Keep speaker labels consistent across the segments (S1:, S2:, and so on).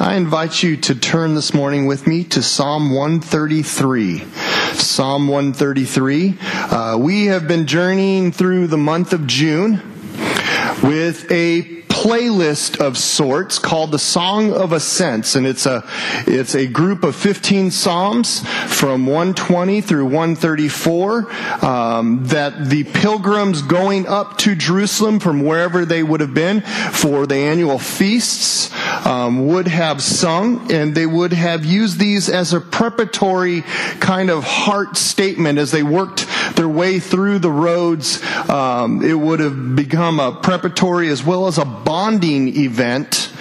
S1: I invite you to turn this morning with me to Psalm 133. Psalm 133. Uh, we have been journeying through the month of June with a playlist of sorts called the Song of Ascents, and it's a it's a group of 15 psalms from 120 through 134 um, that the pilgrims going up to Jerusalem from wherever they would have been for the annual feasts um, would have sung, and they would have used these as a preparatory kind of heart statement as they worked their way through the roads. Um, it would have become a preparatory as well as a bonding event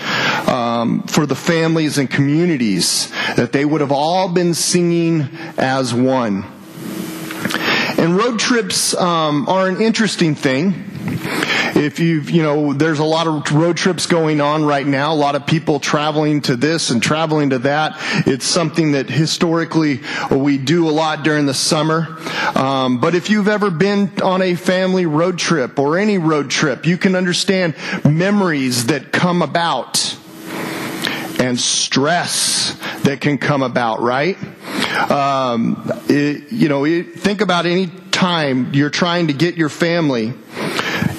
S1: um, for the families and communities that they would have all been singing as one. And road trips um, are an interesting thing if you've, you know, there's a lot of road trips going on right now, a lot of people traveling to this and traveling to that. It's something that historically we do a lot during the summer. Um, but if you've ever been on a family road trip or any road trip, you can understand memories that come about and stress that can come about, right? Um, it, you know, it, think about any time you're trying to get your family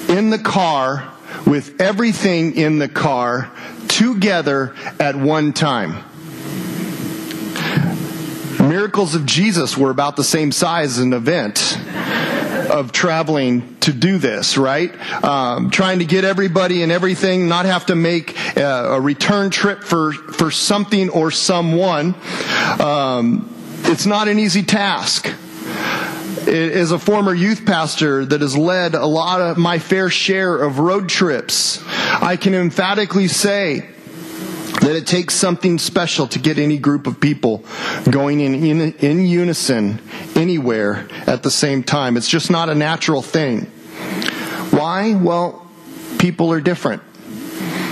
S1: in the car with everything in the car together at one time. Miracles of Jesus were about the same size an event of traveling to do this, right? Um, trying to get everybody and everything, not have to make a, a return trip for, for something or someone. Um, it's not an easy task as a former youth pastor that has led a lot of my fair share of road trips, I can emphatically say that it takes something special to get any group of people going in, in, in unison anywhere at the same time. It's just not a natural thing. Why? Well, people are different.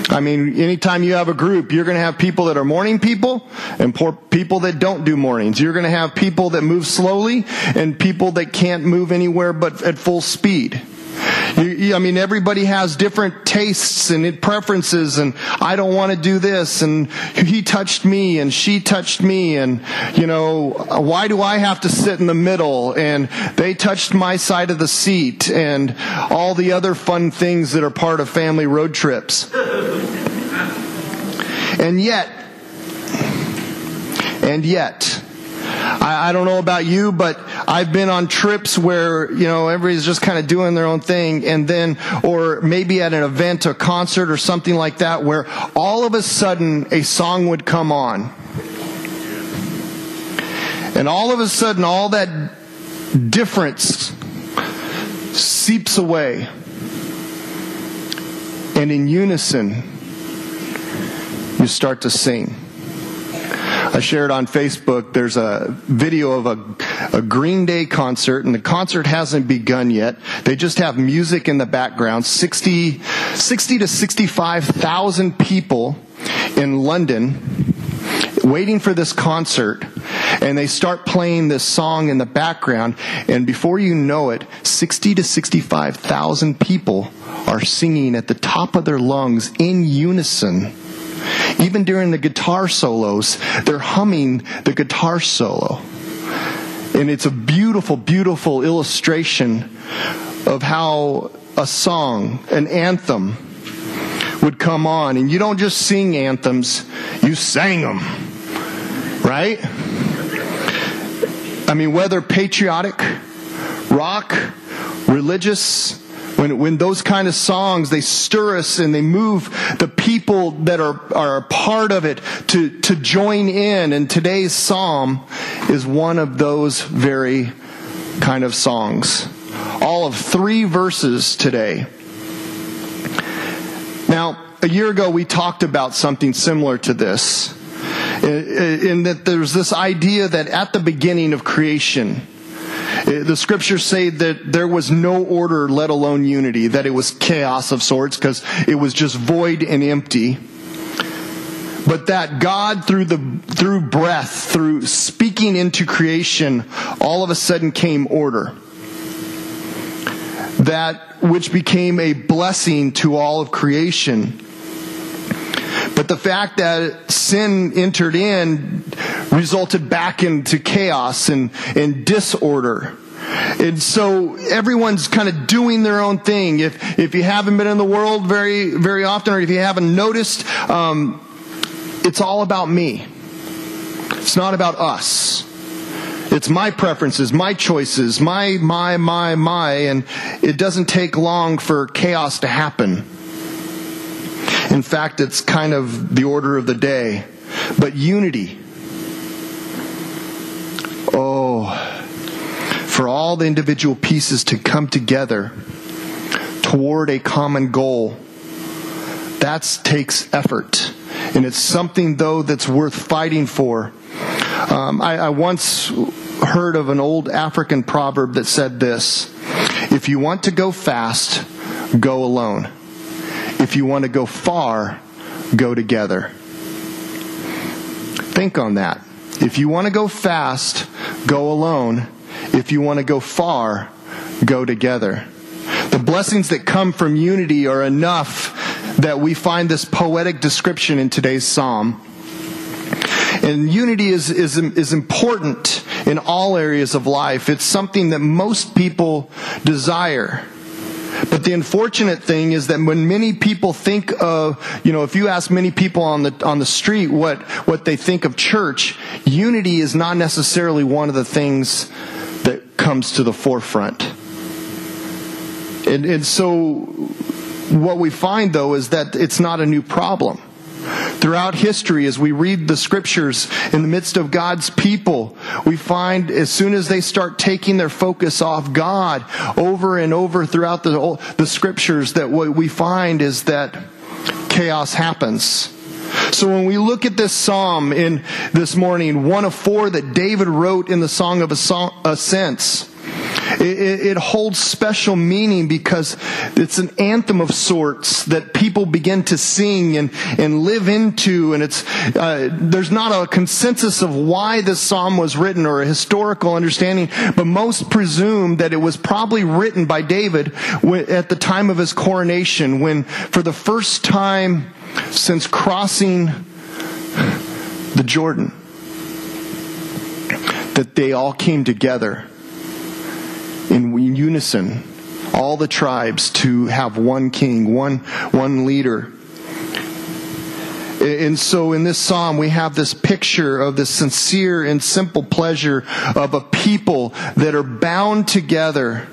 S1: I mean, anytime you have a group, you're going to have people that are morning people and poor people that don't do mornings. You're going to have people that move slowly and people that can't move anywhere but at full speed. You, I mean, everybody has different tastes and preferences, and I don't want to do this, and he touched me, and she touched me, and, you know, why do I have to sit in the middle, and they touched my side of the seat, and all the other fun things that are part of family road trips. And yet, and yet, I, I, don't know about you, but I've been on trips where, you know, everybody's just kind of doing their own thing and then, or maybe at an event or concert or something like that where all of a sudden a song would come on. And all of a sudden all that difference seeps away. And in unison, you start to sing. I shared on Facebook, there's a video of a, a Green Day concert, and the concert hasn't begun yet. They just have music in the background. 60, 60 to 65,000 people in London waiting for this concert and they start playing this song in the background and before you know it 60 to 65,000 people are singing at the top of their lungs in unison even during the guitar solos, they're humming the guitar solo. And it's a beautiful, beautiful illustration of how a song, an anthem, would come on. And you don't just sing anthems, you sang them. Right? I mean, whether patriotic, rock, religious, when, when those kind of songs, they stir us and they move the people that are, are a part of it to, to join in. And today's psalm is one of those very kind of songs. All of three verses today. Now, a year ago we talked about something similar to this. In, that there's this idea that at the beginning of creation, Uh, the scriptures say that there was no order, let alone unity, that it was chaos of sorts because it was just void and empty. But that God, through the, through breath, through speaking into creation, all of a sudden came order. That which became a blessing to all of creation But the fact that sin entered in resulted back into chaos and, and disorder. And so everyone's kind of doing their own thing. If, if you haven't been in the world very, very often, or if you haven't noticed, um, it's all about me. It's not about us. It's my preferences, my choices, my, my, my, my, and it doesn't take long for chaos to happen. In fact, it's kind of the order of the day. But unity. Oh, for all the individual pieces to come together toward a common goal, that takes effort. And it's something, though, that's worth fighting for. Um, I, I once heard of an old African proverb that said this If you want to go fast, go alone. If you want to go far, go together. Think on that. If you want to go fast, go alone. If you want to go far, go together. The blessings that come from unity are enough that we find this poetic description in today's psalm. And unity is, is, is important in all areas of life. It's something that most people desire. But the unfortunate thing is that when many people think of, you know, if you ask many people on the, on the street what, what they think of church, unity is not necessarily one of the things that comes to the forefront. And, and so what we find though is that it's not a new problem. Throughout history, as we read the scriptures in the midst of God's people, we find as soon as they start taking their focus off God over and over throughout the, the scriptures, that what we find is that chaos happens. So when we look at this psalm in this morning, one of four that David wrote in the Song of Ascents, it, it, holds special meaning because it's an anthem of sorts that people begin to sing and, and live into. And it's, uh, there's not a consensus of why this psalm was written or a historical understanding, but most presume that it was probably written by David at the time of his coronation when for the first time since crossing the Jordan, that they all came together unison, all the tribes to have one king, one, one leader. And so in this psalm, we have this picture of the sincere and simple pleasure of a people that are bound together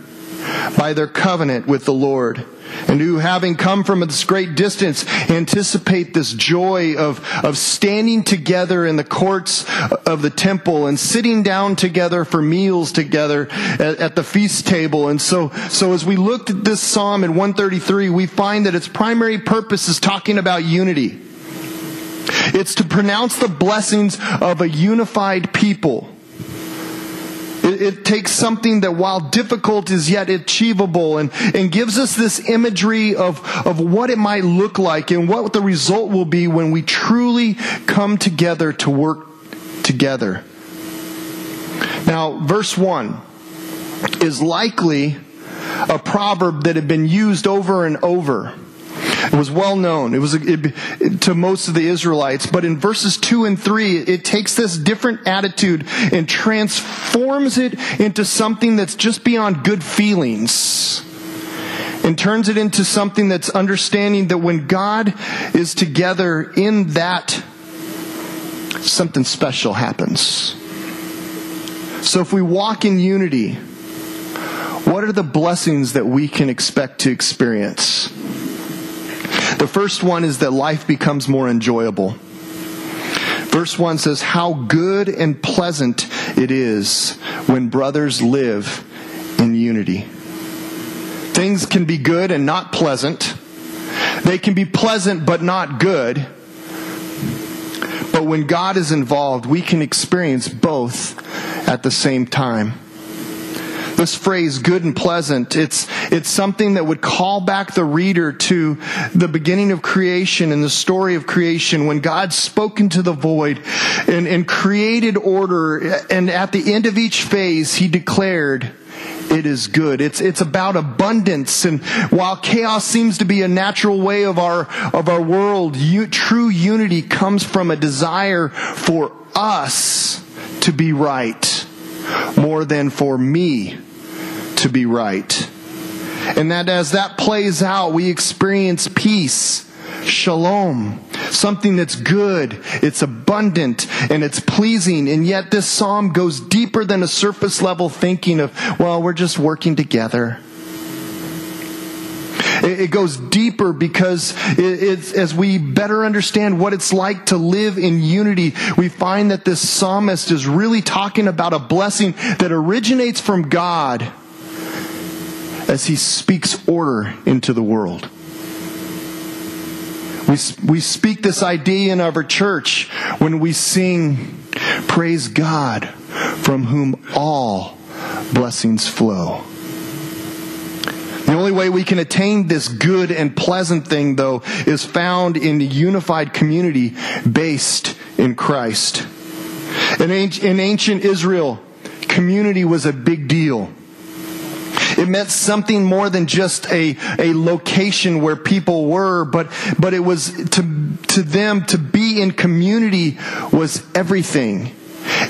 S1: by their covenant with the Lord and who, having come from this great distance, anticipate this joy of, of standing together in the courts of the temple and sitting down together for meals together at, at the feast table. And so, so as we looked at this psalm in 133, we find that its primary purpose is talking about unity. It's to pronounce the blessings of a unified people it, it, takes something that while difficult is yet achievable and, and gives us this imagery of, of what it might look like and what the result will be when we truly come together to work together. Now, verse 1 is likely a proverb that had been used over and over it was well known. It was it, to most of the Israelites. But in verses 2 and 3, it takes this different attitude and transforms it into something that's just beyond good feelings and turns it into something that's understanding that when God is together in that, something special happens. So if we walk in unity, what are the blessings that we can expect to experience? The first one is that life becomes more enjoyable. Verse 1 says, How good and pleasant it is when brothers live in unity. Things can be good and not pleasant. They can be pleasant but not good. But when God is involved, we can experience both at the same time this phrase good and pleasant it's it's something that would call back the reader to the beginning of creation and the story of creation when god spoke into the void and, and created order and at the end of each phase he declared it is good. It's, it's about abundance. And while chaos seems to be a natural way of our, of our world, you, true unity comes from a desire for us to be right more than for me to be right. And that as that plays out, we experience peace, shalom, something that's good, it's abundant, and it's pleasing. And yet this psalm goes deeper than a surface level thinking of, well, we're just working together. It goes deeper because it's, as we better understand what it's like to live in unity, we find that this psalmist is really talking about a blessing that originates from God as he speaks order into the world. We, we speak this idea in our church when we sing, Praise God, from whom all blessings flow. The only way we can attain this good and pleasant thing, though, is found in the unified community based in Christ. In, ancient Israel, community was a big deal. It meant something more than just a, a location where people were, but, but it was to, to them to be in community was everything.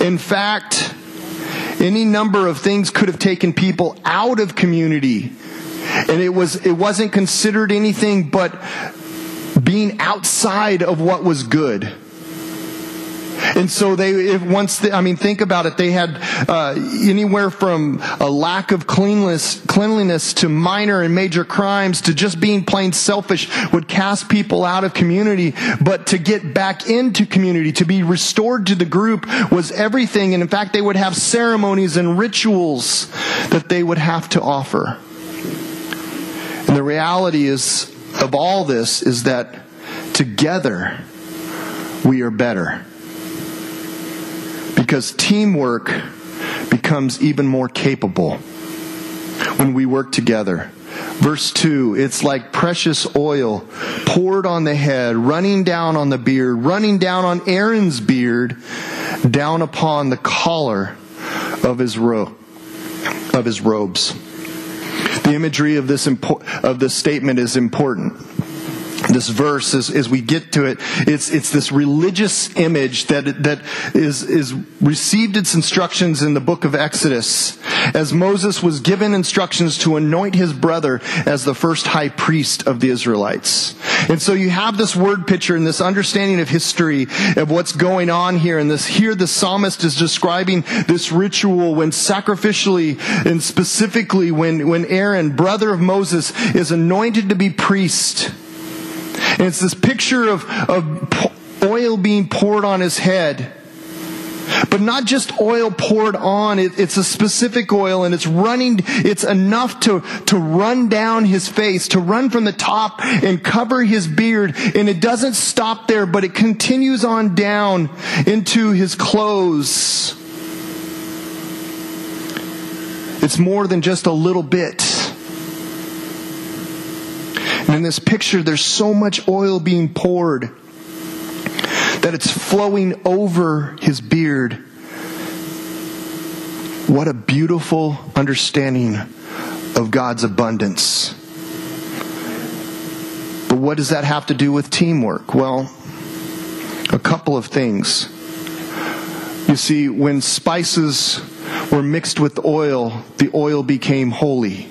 S1: In fact, any number of things could have taken people out of community. And it was, it wasn't considered anything but being outside of what was good. And so they, if once, they, I mean, think about it. They had uh, anywhere from a lack of cleanliness, cleanliness to minor and major crimes to just being plain selfish would cast people out of community. But to get back into community, to be restored to the group was everything. And in fact, they would have ceremonies and rituals that they would have to offer. And the reality is of all this is that together we are better because teamwork becomes even more capable when we work together. Verse 2, it's like precious oil poured on the head, running down on the beard, running down on Aaron's beard, down upon the collar of his robe, of his robes. The imagery of this, of this statement is important this verse as, as we get to it it's it's this religious image that that is is received its instructions in the book of exodus. As moses was given instructions to anoint his brother as the first high priest of the israelites. And so you have this word picture and this understanding of history of what's going on here. And this here the psalmist is describing this ritual when sacrificially and specifically when when aaron brother of moses is anointed to be priest and it's this picture of, of oil being poured on his head. But not just oil poured on, it, it's a specific oil and it's running, it's enough to, to run down his face, to run from the top and cover his beard. And it doesn't stop there, but it continues on down into his clothes. It's more than just a little bit. And in this picture, there's so much oil being poured that it's flowing over his beard. What a beautiful understanding of God's abundance. But what does that have to do with teamwork? Well, a couple of things. You see, when spices were mixed with oil, the oil became holy.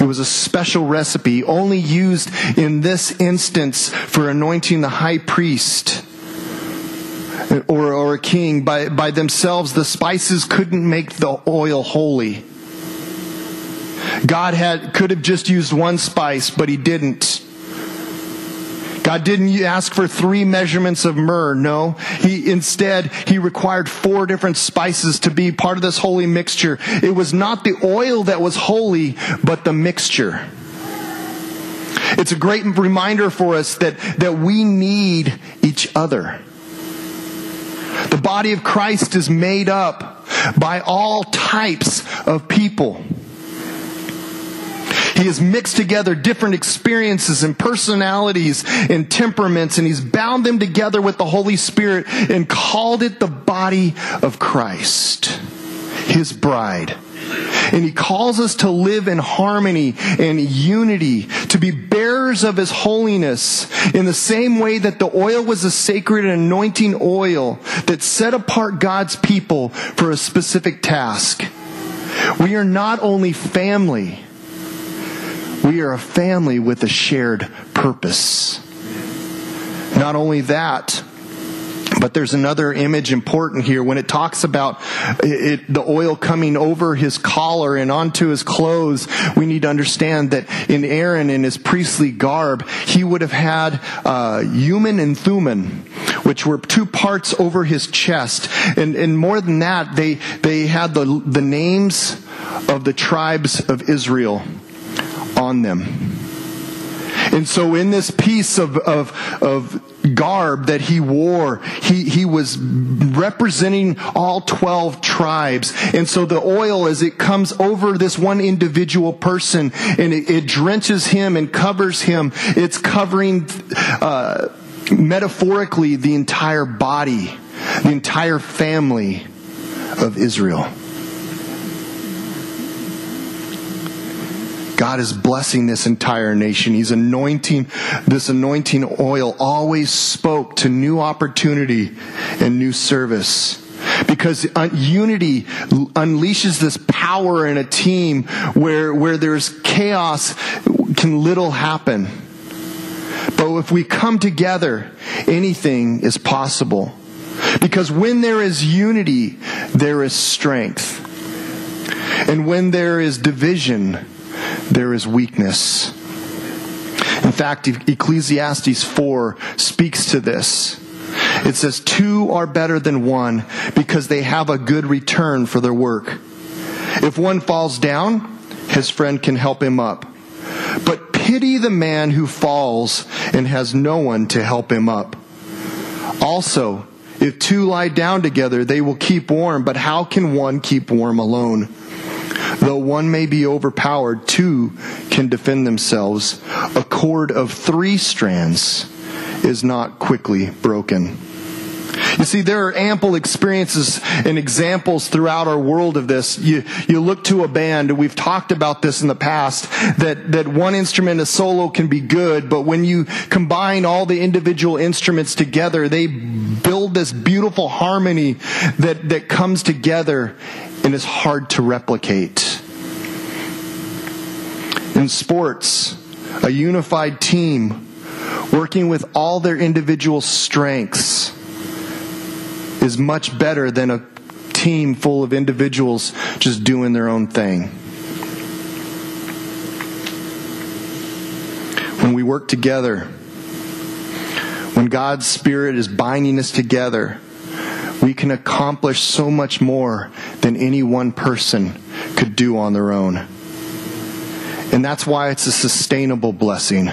S1: It was a special recipe only used in this instance for anointing the high priest or, or a king. By, by themselves, the spices couldn't make the oil holy. God had, could have just used one spice, but he didn't. God didn't ask for three measurements of myrrh. No. He, instead, he required four different spices to be part of this holy mixture. It was not the oil that was holy, but the mixture. It's a great reminder for us that, that we need each other. The body of Christ is made up by all types of people. He has mixed together different experiences and personalities and temperaments, and he's bound them together with the Holy Spirit and called it the body of Christ, his bride. And he calls us to live in harmony and unity, to be bearers of his holiness in the same way that the oil was a sacred and anointing oil that set apart God's people for a specific task. We are not only family, we are a family with a shared purpose. Not only that, but there's another image important here when it talks about it, the oil coming over his collar and onto his clothes. We need to understand that in Aaron, in his priestly garb, he would have had uh, Urim and Thummim, which were two parts over his chest. And, and more than that, they, they had the, the names of the tribes of Israel on them. And so in this piece of, of, of garb that he wore, he, he was representing all 12 tribes. And so the oil, as it comes over this one individual person and it, it drenches him and covers him, it's covering, uh, metaphorically the entire body, the entire family of Israel. God is blessing this entire nation. He's anointing, this anointing oil always spoke to new opportunity and new service. Because uh, unity unleashes this power in a team where, where there's chaos, can little happen. But if we come together, anything is possible. Because when there is unity, there is strength. And when there is division, there is weakness. In fact, Ecclesiastes 4 speaks to this. It says, Two are better than one because they have a good return for their work. If one falls down, his friend can help him up. But pity the man who falls and has no one to help him up. Also, if two lie down together, they will keep warm, but how can one keep warm alone? Though one may be overpowered, two can defend themselves. A cord of three strands is not quickly broken. You see, there are ample experiences and examples throughout our world of this. You, you look to a band, and we've talked about this in the past, that, that one instrument, a solo, can be good, but when you combine all the individual instruments together, they build this beautiful harmony that, that comes together and it's hard to replicate. In sports, a unified team working with all their individual strengths is much better than a team full of individuals just doing their own thing. When we work together, when God's Spirit is binding us together, we can accomplish so much more than any one person could do on their own. And that's why it's a sustainable blessing.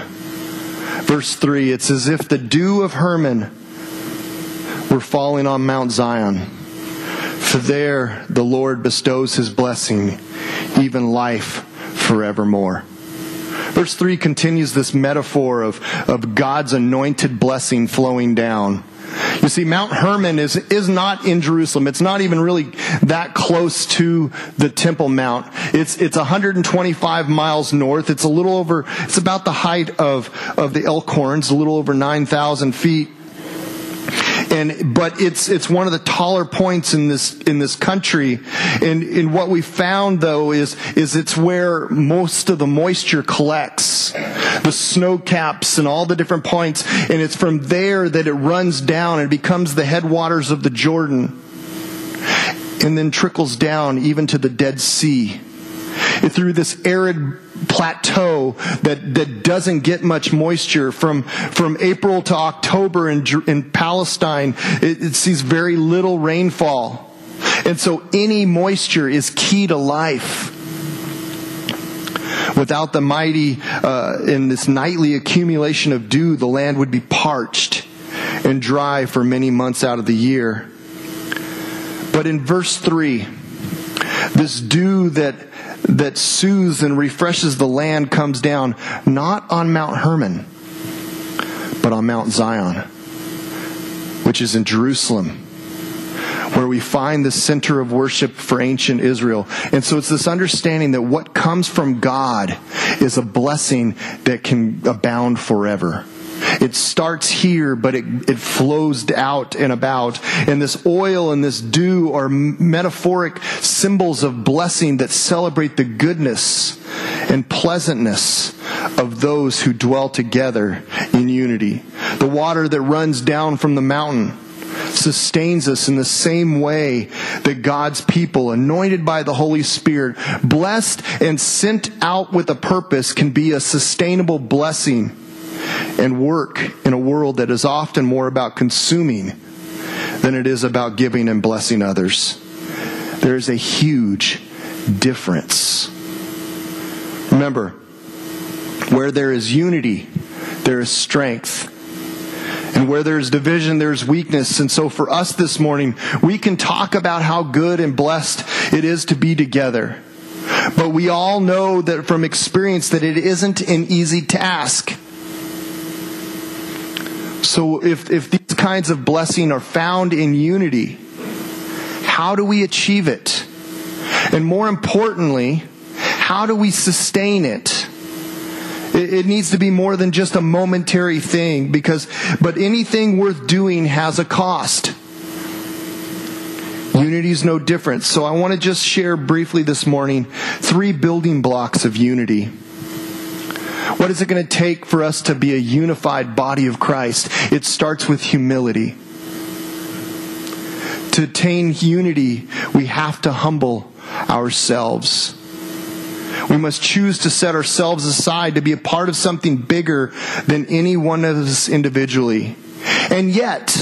S1: Verse 3 it's as if the dew of Hermon were falling on Mount Zion. For there the Lord bestows his blessing, even life forevermore. Verse 3 continues this metaphor of, of God's anointed blessing flowing down. You see, Mount Hermon is, is not in Jerusalem. It's not even really that close to the Temple Mount. It's, it's 125 miles north. It's a little over, it's about the height of, of the Elkhorns, a little over 9,000 feet and but it's it's one of the taller points in this in this country. And, and what we found though is is it's where most of the moisture collects, the snow caps and all the different points, and it's from there that it runs down and becomes the headwaters of the Jordan, and then trickles down even to the Dead Sea. through this arid plateau that, that doesn't get much moisture from, from April to October in, in Palestine. It, it sees very little rainfall. And so any moisture is key to life. Without the mighty uh, and this nightly accumulation of dew, the land would be parched and dry for many months out of the year. But in verse 3, this dew that that soothes and refreshes the land comes down not on Mount Hermon, but on Mount Zion, which is in Jerusalem, where we find the center of worship for ancient Israel. And so it's this understanding that what comes from God is a blessing that can abound forever. It starts here, but it, it flows out and about. And this oil and this dew are metaphoric symbols of blessing that celebrate the goodness and pleasantness of those who dwell together in unity. The water that runs down from the mountain sustains us in the same way that God's people, anointed by the Holy Spirit, blessed and sent out with a purpose, can be a sustainable blessing and work in a world that is often more about consuming than it is about giving and blessing others. There is a huge difference. Remember, where there is unity, there is strength. And where there's division, there's weakness. And so for us this morning, we can talk about how good and blessed it is to be together. But we all know that from experience that it isn't an easy task. So if, if these kinds of blessing are found in unity, how do we achieve it? And more importantly, how do we sustain it? It, it needs to be more than just a momentary thing because, but anything worth doing has a cost. Unity is no different. So I want to just share briefly this morning three building blocks of unity. What is it going to take for us to be a unified body of Christ? It starts with humility. To attain unity, we have to humble ourselves. We must choose to set ourselves aside to be a part of something bigger than any one of us individually. And yet,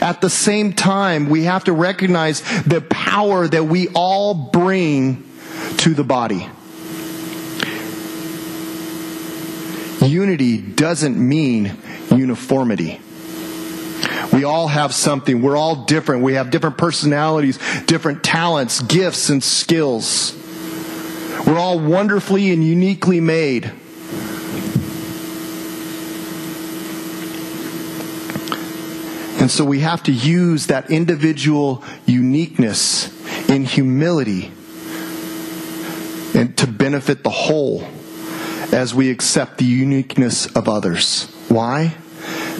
S1: at the same time, we have to recognize the power that we all bring to the body. Unity doesn't mean uniformity. We all have something. We're all different. We have different personalities, different talents, gifts, and skills. We're all wonderfully and uniquely made. And so we have to use that individual uniqueness in humility and to benefit the whole as we accept the uniqueness of others. Why?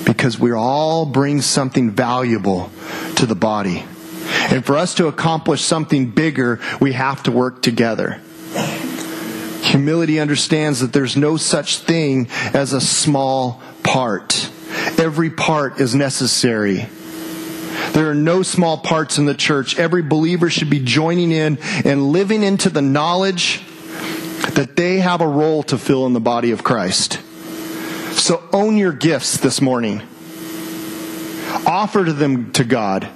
S1: Because we all bring something valuable to the body. And for us to accomplish something bigger, we have to work together. Humility understands that there's no such thing as a small part. Every part is necessary. There are no small parts in the church. Every believer should be joining in and living into the knowledge that they have a role to fill in the body of Christ. So own your gifts this morning. Offer them to God.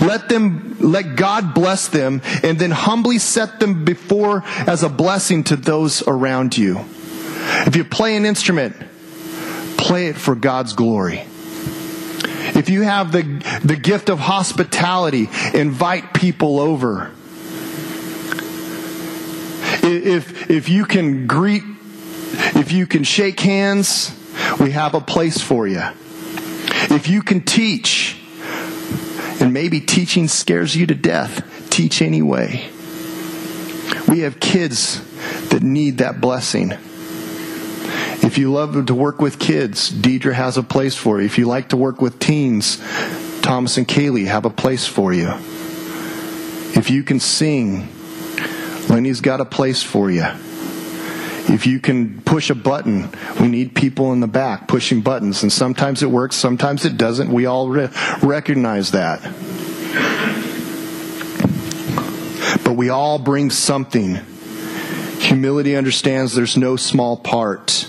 S1: Let them, let God bless them and then humbly set them before as a blessing to those around you. If you play an instrument, play it for God's glory. If you have the, the gift of hospitality, invite people over if, if you can greet, if you can shake hands, we have a place for you. If you can teach, and maybe teaching scares you to death, teach anyway. We have kids that need that blessing. If you love to work with kids, Deidre has a place for you. If you like to work with teens, Thomas and Kaylee have a place for you. If you can sing, Lenny's got a place for you. If you can push a button, we need people in the back pushing buttons. And sometimes it works, sometimes it doesn't. We all re- recognize that. But we all bring something. Humility understands there's no small part.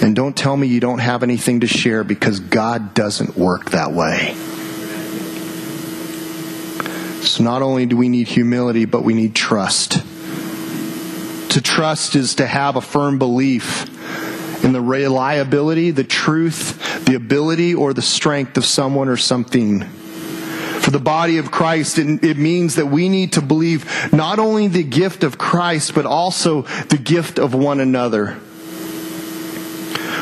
S1: And don't tell me you don't have anything to share because God doesn't work that way. So not only do we need humility, but we need trust. To trust is to have a firm belief in the reliability, the truth, the ability, or the strength of someone or something. For the body of Christ, it, it means that we need to believe not only the gift of Christ, but also the gift of one another.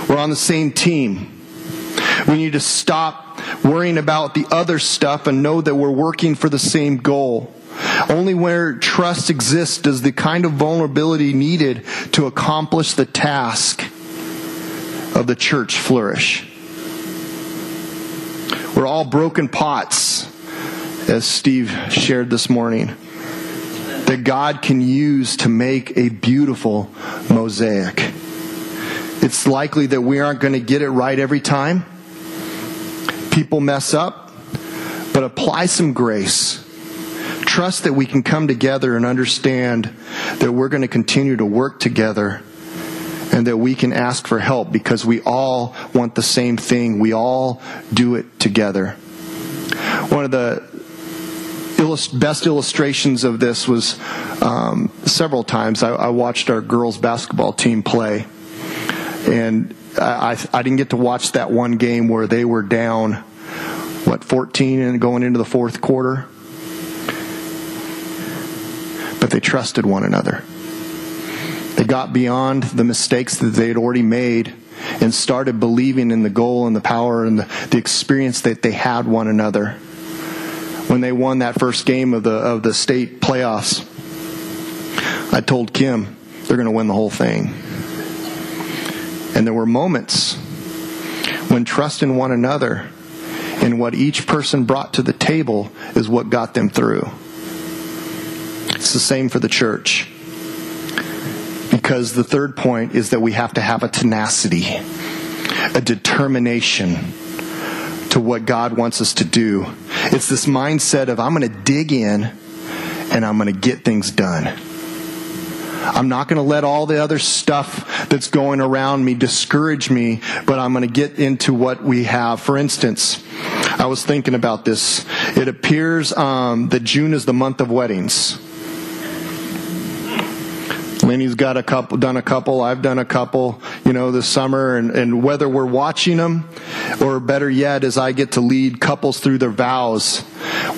S1: We're on the same team. We need to stop worrying about the other stuff and know that we're working for the same goal. Only where trust exists does the kind of vulnerability needed to accomplish the task of the church flourish. We're all broken pots, as Steve shared this morning, that God can use to make a beautiful mosaic. It's likely that we aren't going to get it right every time. People mess up, but apply some grace trust that we can come together and understand that we're going to continue to work together and that we can ask for help because we all want the same thing. We all do it together. One of the best illustrations of this was um, several times I, I, watched our girls basketball team play, and I, I didn't get to watch that one game where they were down, what, 14 and going into the fourth quarter but they trusted one another. They got beyond the mistakes that they had already made and started believing in the goal and the power and the, the experience that they had one another. When they won that first game of the of the state playoffs, I told Kim they're going to win the whole thing. And there were moments when trust in one another and what each person brought to the table is what got them through. It's the same for the church. Because the third point is that we have to have a tenacity, a determination to what God wants us to do. It's this mindset of, I'm going to dig in and I'm going to get things done. I'm not going to let all the other stuff that's going around me discourage me, but I'm going to get into what we have. For instance, I was thinking about this. It appears um, that June is the month of weddings. Lenny's got a couple, done a couple. I've done a couple, you know, this summer. And, and whether we're watching them or better yet, as I get to lead couples through their vows,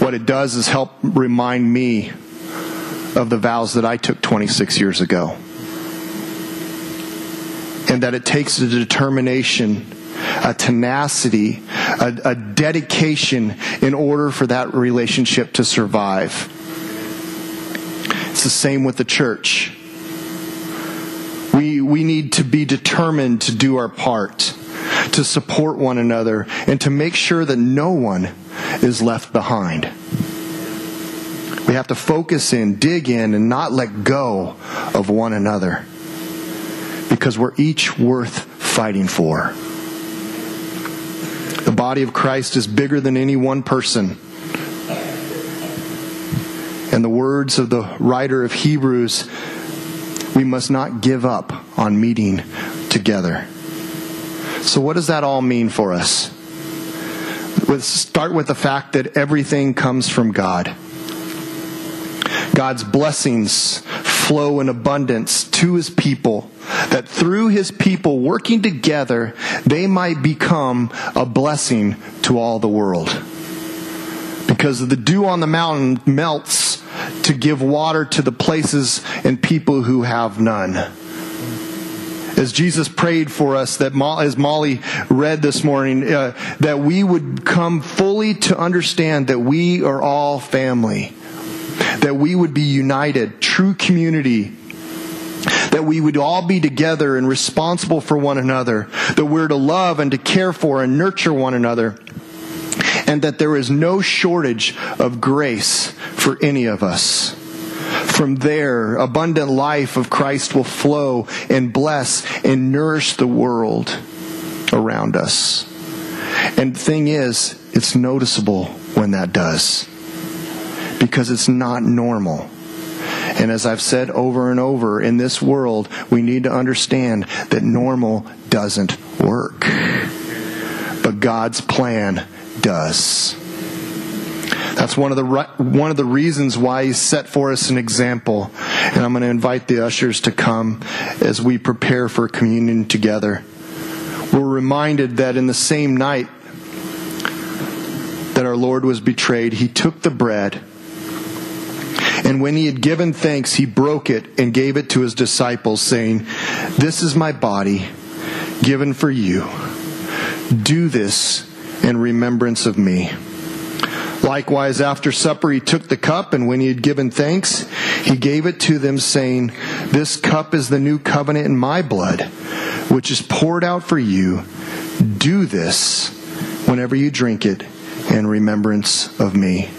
S1: what it does is help remind me of the vows that I took 26 years ago. And that it takes a determination, a tenacity, a, a dedication in order for that relationship to survive. It's the same with the church. We, we need to be determined to do our part, to support one another, and to make sure that no one is left behind. We have to focus in, dig in, and not let go of one another because we're each worth fighting for. The body of Christ is bigger than any one person. And the words of the writer of Hebrews we must not give up on meeting together. So, what does that all mean for us? Let's start with the fact that everything comes from God. God's blessings flow in abundance to his people, that through his people working together, they might become a blessing to all the world. Because the dew on the mountain melts to give water to the places and people who have none. As Jesus prayed for us, that as Molly read this morning, uh, that we would come fully to understand that we are all family, that we would be united, true community, that we would all be together and responsible for one another, that we're to love and to care for and nurture one another and that there is no shortage of grace for any of us. From there, abundant life of Christ will flow and bless and nourish the world around us. And the thing is, it's noticeable when that does. Because it's not normal. And as I've said over and over, in this world, we need to understand that normal doesn't work. But God's plan does. That's one of the one of the reasons why he set for us an example. And I'm going to invite the ushers to come as we prepare for communion together. We're reminded that in the same night that our Lord was betrayed, he took the bread. And when he had given thanks, he broke it and gave it to his disciples, saying, This is my body given for you. Do this in remembrance of me. Likewise, after supper, he took the cup, and when he had given thanks, he gave it to them, saying, This cup is the new covenant in my blood, which is poured out for you. Do this whenever you drink it in remembrance of me.